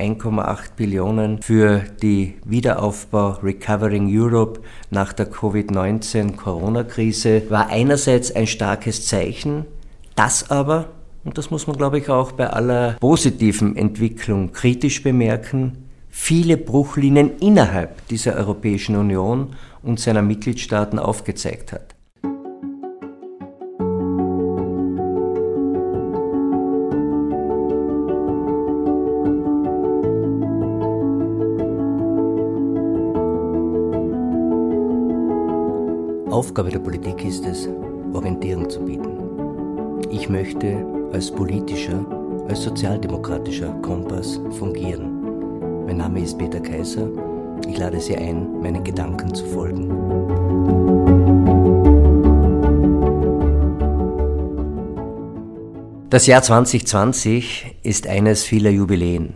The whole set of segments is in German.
1,8 Billionen für die Wiederaufbau Recovering Europe nach der Covid-19 Corona-Krise war einerseits ein starkes Zeichen, das aber, und das muss man glaube ich auch bei aller positiven Entwicklung kritisch bemerken, viele Bruchlinien innerhalb dieser Europäischen Union und seiner Mitgliedstaaten aufgezeigt hat. Aufgabe der Politik ist es, Orientierung zu bieten. Ich möchte als politischer, als sozialdemokratischer Kompass fungieren. Mein Name ist Peter Kaiser. Ich lade Sie ein, meinen Gedanken zu folgen. Das Jahr 2020 ist eines vieler Jubiläen.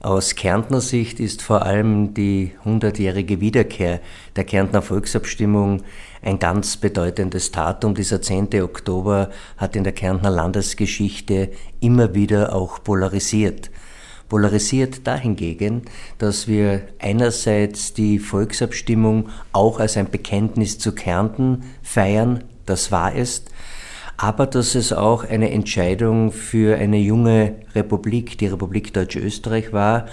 Aus Kärntner Sicht ist vor allem die 100-jährige Wiederkehr der Kärntner Volksabstimmung ein ganz bedeutendes Datum. Dieser 10. Oktober hat in der Kärntner Landesgeschichte immer wieder auch polarisiert. Polarisiert dahingegen, dass wir einerseits die Volksabstimmung auch als ein Bekenntnis zu Kärnten feiern, das wahr ist, aber dass es auch eine Entscheidung für eine junge Republik, die Republik Deutsch-Österreich war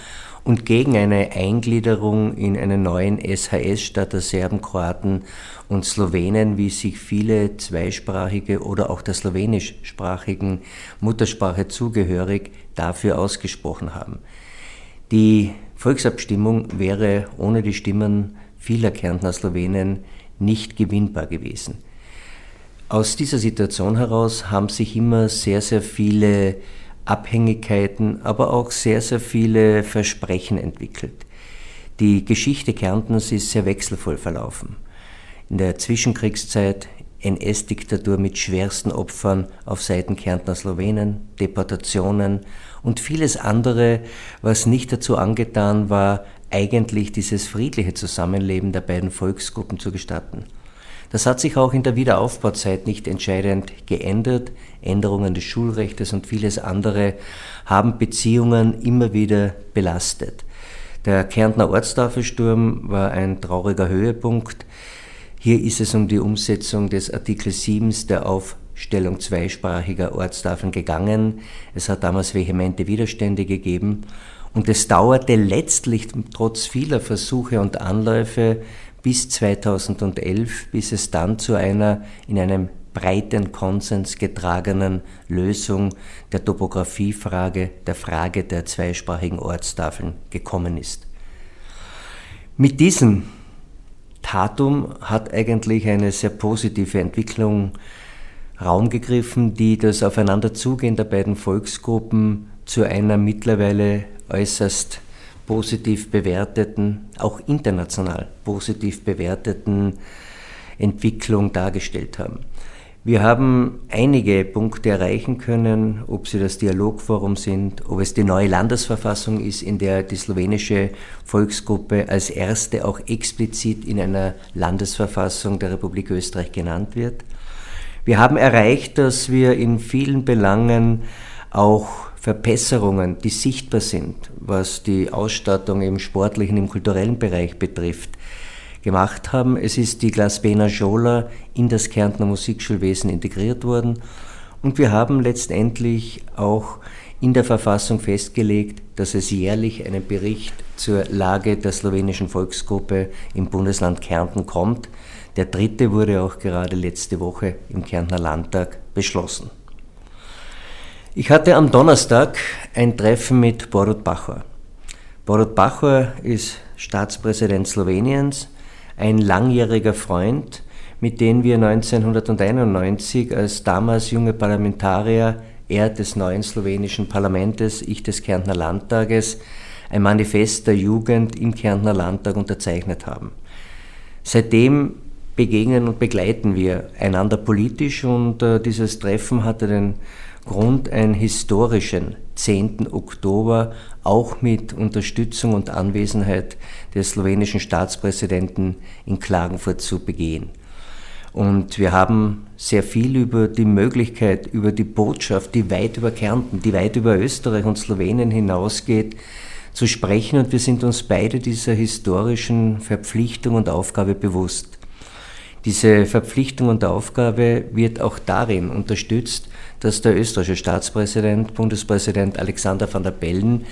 und gegen eine Eingliederung in einen neuen SHS statt der Serben, Kroaten und Slowenen, wie sich viele zweisprachige oder auch der slowenischsprachigen Muttersprache zugehörig dafür ausgesprochen haben. Die Volksabstimmung wäre ohne die Stimmen vieler Kärntner Slowenen nicht gewinnbar gewesen. Aus dieser Situation heraus haben sich immer sehr, sehr viele Abhängigkeiten, aber auch sehr, sehr viele Versprechen entwickelt. Die Geschichte Kärntens ist sehr wechselvoll verlaufen. In der Zwischenkriegszeit NS-Diktatur mit schwersten Opfern auf Seiten Kärntner Slowenen, Deportationen und vieles andere, was nicht dazu angetan war, eigentlich dieses friedliche Zusammenleben der beiden Volksgruppen zu gestatten. Das hat sich auch in der Wiederaufbauzeit nicht entscheidend geändert. Änderungen des Schulrechts und vieles andere haben Beziehungen immer wieder belastet. Der Kärntner Ortstafelsturm war ein trauriger Höhepunkt. Hier ist es um die Umsetzung des Artikel 7 der Aufstellung zweisprachiger Ortstafeln gegangen. Es hat damals vehemente Widerstände gegeben und es dauerte letztlich trotz vieler Versuche und Anläufe bis 2011, bis es dann zu einer in einem breiten Konsens getragenen Lösung der Topografiefrage, der Frage der zweisprachigen Ortstafeln gekommen ist. Mit diesem Datum hat eigentlich eine sehr positive Entwicklung Raum gegriffen, die das Aufeinanderzugehen der beiden Volksgruppen zu einer mittlerweile äußerst positiv bewerteten, auch international positiv bewerteten Entwicklung dargestellt haben. Wir haben einige Punkte erreichen können, ob sie das Dialogforum sind, ob es die neue Landesverfassung ist, in der die slowenische Volksgruppe als erste auch explizit in einer Landesverfassung der Republik Österreich genannt wird. Wir haben erreicht, dass wir in vielen Belangen auch Verbesserungen, die sichtbar sind, was die Ausstattung im sportlichen, im kulturellen Bereich betrifft, gemacht haben. Es ist die Glasbena Jola in das Kärntner Musikschulwesen integriert worden und wir haben letztendlich auch in der Verfassung festgelegt, dass es jährlich einen Bericht zur Lage der slowenischen Volksgruppe im Bundesland Kärnten kommt. Der dritte wurde auch gerade letzte Woche im Kärntner Landtag beschlossen. Ich hatte am Donnerstag ein Treffen mit Borut Bachor. Borut Bachor ist Staatspräsident Sloweniens, ein langjähriger Freund, mit dem wir 1991 als damals junge Parlamentarier, er des neuen slowenischen Parlaments, ich des Kärntner Landtages, ein Manifest der Jugend im Kärntner Landtag unterzeichnet haben. Seitdem begegnen und begleiten wir einander politisch und äh, dieses Treffen hatte den Grund, einen historischen 10. Oktober auch mit Unterstützung und Anwesenheit des slowenischen Staatspräsidenten in Klagenfurt zu begehen. Und wir haben sehr viel über die Möglichkeit, über die Botschaft, die weit über Kärnten, die weit über Österreich und Slowenien hinausgeht, zu sprechen und wir sind uns beide dieser historischen Verpflichtung und Aufgabe bewusst. Diese Verpflichtung und Aufgabe wird auch darin unterstützt, dass der österreichische Staatspräsident, Bundespräsident Alexander van der Bellen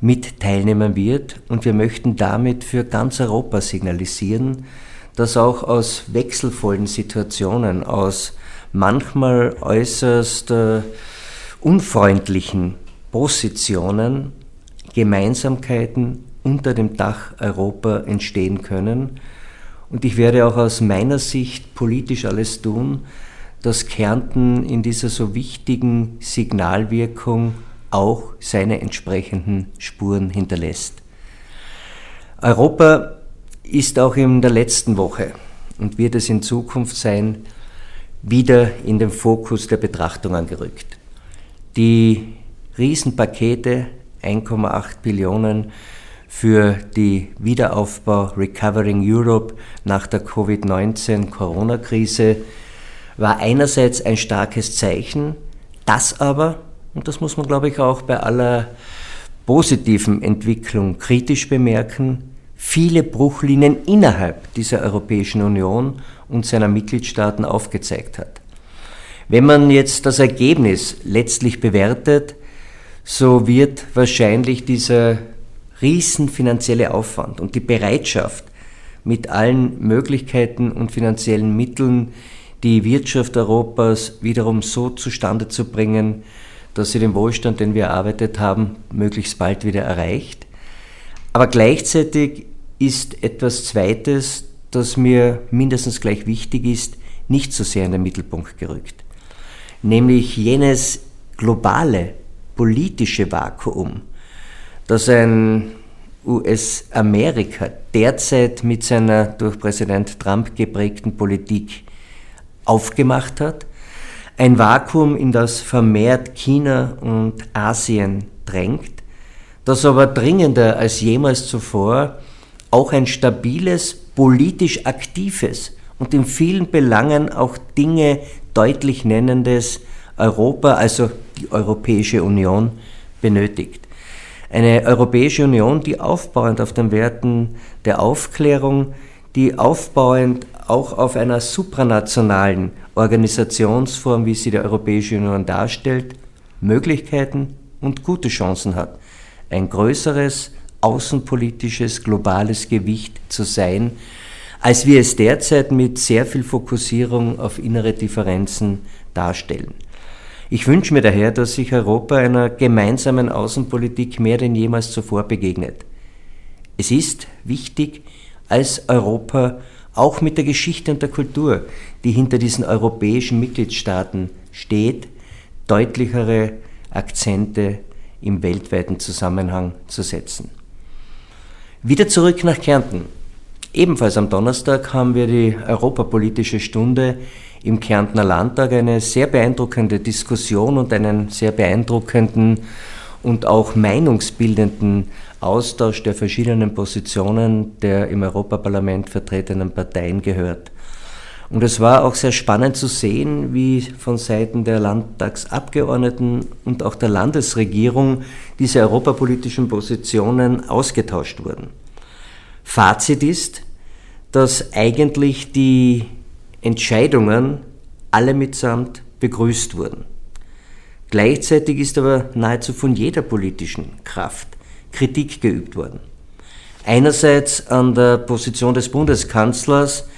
mit teilnehmen wird und wir möchten damit für ganz Europa signalisieren, dass auch aus wechselvollen Situationen, aus manchmal äußerst äh, unfreundlichen Positionen Gemeinsamkeiten unter dem Dach Europa entstehen können. Und ich werde auch aus meiner Sicht politisch alles tun, dass Kärnten in dieser so wichtigen Signalwirkung auch seine entsprechenden Spuren hinterlässt. Europa ist auch in der letzten Woche und wird es in Zukunft sein, wieder in den Fokus der Betrachtung angerückt. Die Riesenpakete, 1,8 Billionen für die Wiederaufbau Recovering Europe nach der Covid-19 Corona-Krise, war einerseits ein starkes Zeichen, das aber, und das muss man glaube ich auch bei aller positiven Entwicklung kritisch bemerken, viele Bruchlinien innerhalb dieser Europäischen Union und seiner Mitgliedstaaten aufgezeigt hat. Wenn man jetzt das Ergebnis letztlich bewertet, so wird wahrscheinlich dieser riesen finanzielle Aufwand und die Bereitschaft, mit allen Möglichkeiten und finanziellen Mitteln die Wirtschaft Europas wiederum so zustande zu bringen, dass sie den Wohlstand, den wir erarbeitet haben, möglichst bald wieder erreicht. Aber gleichzeitig ist etwas Zweites, das mir mindestens gleich wichtig ist, nicht so sehr in den Mittelpunkt gerückt. Nämlich jenes globale politische Vakuum, das ein US-Amerika derzeit mit seiner durch Präsident Trump geprägten Politik aufgemacht hat. Ein Vakuum, in das vermehrt China und Asien drängt, das aber dringender als jemals zuvor auch ein stabiles, politisch aktives und in vielen Belangen auch Dinge deutlich nennendes Europa, also die Europäische Union, benötigt. Eine Europäische Union, die aufbauend auf den Werten der Aufklärung, die aufbauend auch auf einer supranationalen Organisationsform, wie sie die Europäische Union darstellt, Möglichkeiten und gute Chancen hat, ein größeres, außenpolitisches, globales Gewicht zu sein, als wir es derzeit mit sehr viel Fokussierung auf innere Differenzen darstellen. Ich wünsche mir daher, dass sich Europa einer gemeinsamen Außenpolitik mehr denn jemals zuvor begegnet. Es ist wichtig, als Europa auch mit der Geschichte und der Kultur, die hinter diesen europäischen Mitgliedstaaten steht, deutlichere Akzente im weltweiten Zusammenhang zu setzen. Wieder zurück nach Kärnten. Ebenfalls am Donnerstag haben wir die Europapolitische Stunde im Kärntner Landtag eine sehr beeindruckende Diskussion und einen sehr beeindruckenden und auch meinungsbildenden Austausch der verschiedenen Positionen der im Europaparlament vertretenen Parteien gehört. Und es war auch sehr spannend zu sehen, wie von Seiten der Landtagsabgeordneten und auch der Landesregierung diese europapolitischen Positionen ausgetauscht wurden. Fazit ist, dass eigentlich die Entscheidungen alle mitsamt begrüßt wurden. Gleichzeitig ist aber nahezu von jeder politischen Kraft Kritik geübt worden. Einerseits an der Position des Bundeskanzlers,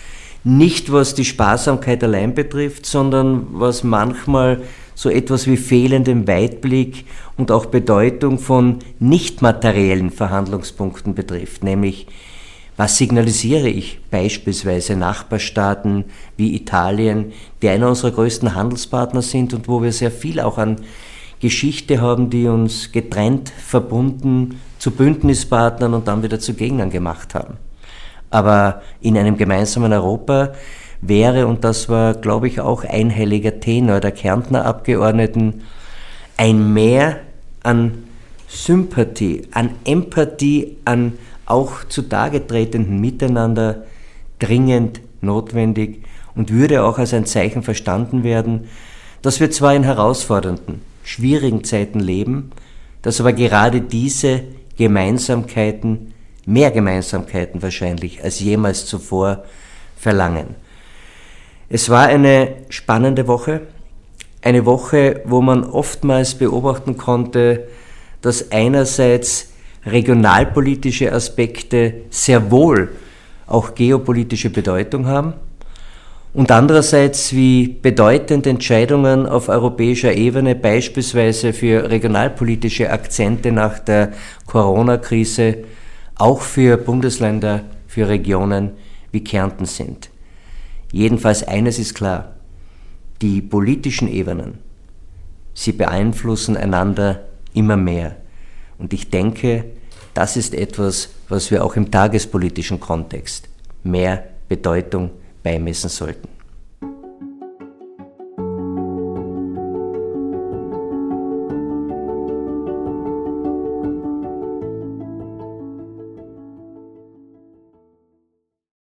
nicht was die Sparsamkeit allein betrifft, sondern was manchmal so etwas wie fehlenden Weitblick und auch Bedeutung von nicht materiellen Verhandlungspunkten betrifft, nämlich was signalisiere ich beispielsweise Nachbarstaaten wie Italien, die einer unserer größten Handelspartner sind und wo wir sehr viel auch an Geschichte haben, die uns getrennt, verbunden zu Bündnispartnern und dann wieder zu Gegnern gemacht haben. Aber in einem gemeinsamen Europa wäre, und das war, glaube ich, auch einhelliger Tenor der Kärntner Abgeordneten, ein Mehr an Sympathie, an Empathie, an auch zutage tretenden Miteinander dringend notwendig und würde auch als ein Zeichen verstanden werden, dass wir zwar in herausfordernden, schwierigen Zeiten leben, dass aber gerade diese Gemeinsamkeiten, mehr Gemeinsamkeiten wahrscheinlich als jemals zuvor verlangen. Es war eine spannende Woche, eine Woche, wo man oftmals beobachten konnte, dass einerseits regionalpolitische Aspekte sehr wohl auch geopolitische Bedeutung haben und andererseits wie bedeutend Entscheidungen auf europäischer Ebene beispielsweise für regionalpolitische Akzente nach der Corona-Krise auch für Bundesländer, für Regionen wie Kärnten sind. Jedenfalls eines ist klar, die politischen Ebenen, sie beeinflussen einander immer mehr. Und ich denke, das ist etwas, was wir auch im tagespolitischen Kontext mehr Bedeutung beimessen sollten.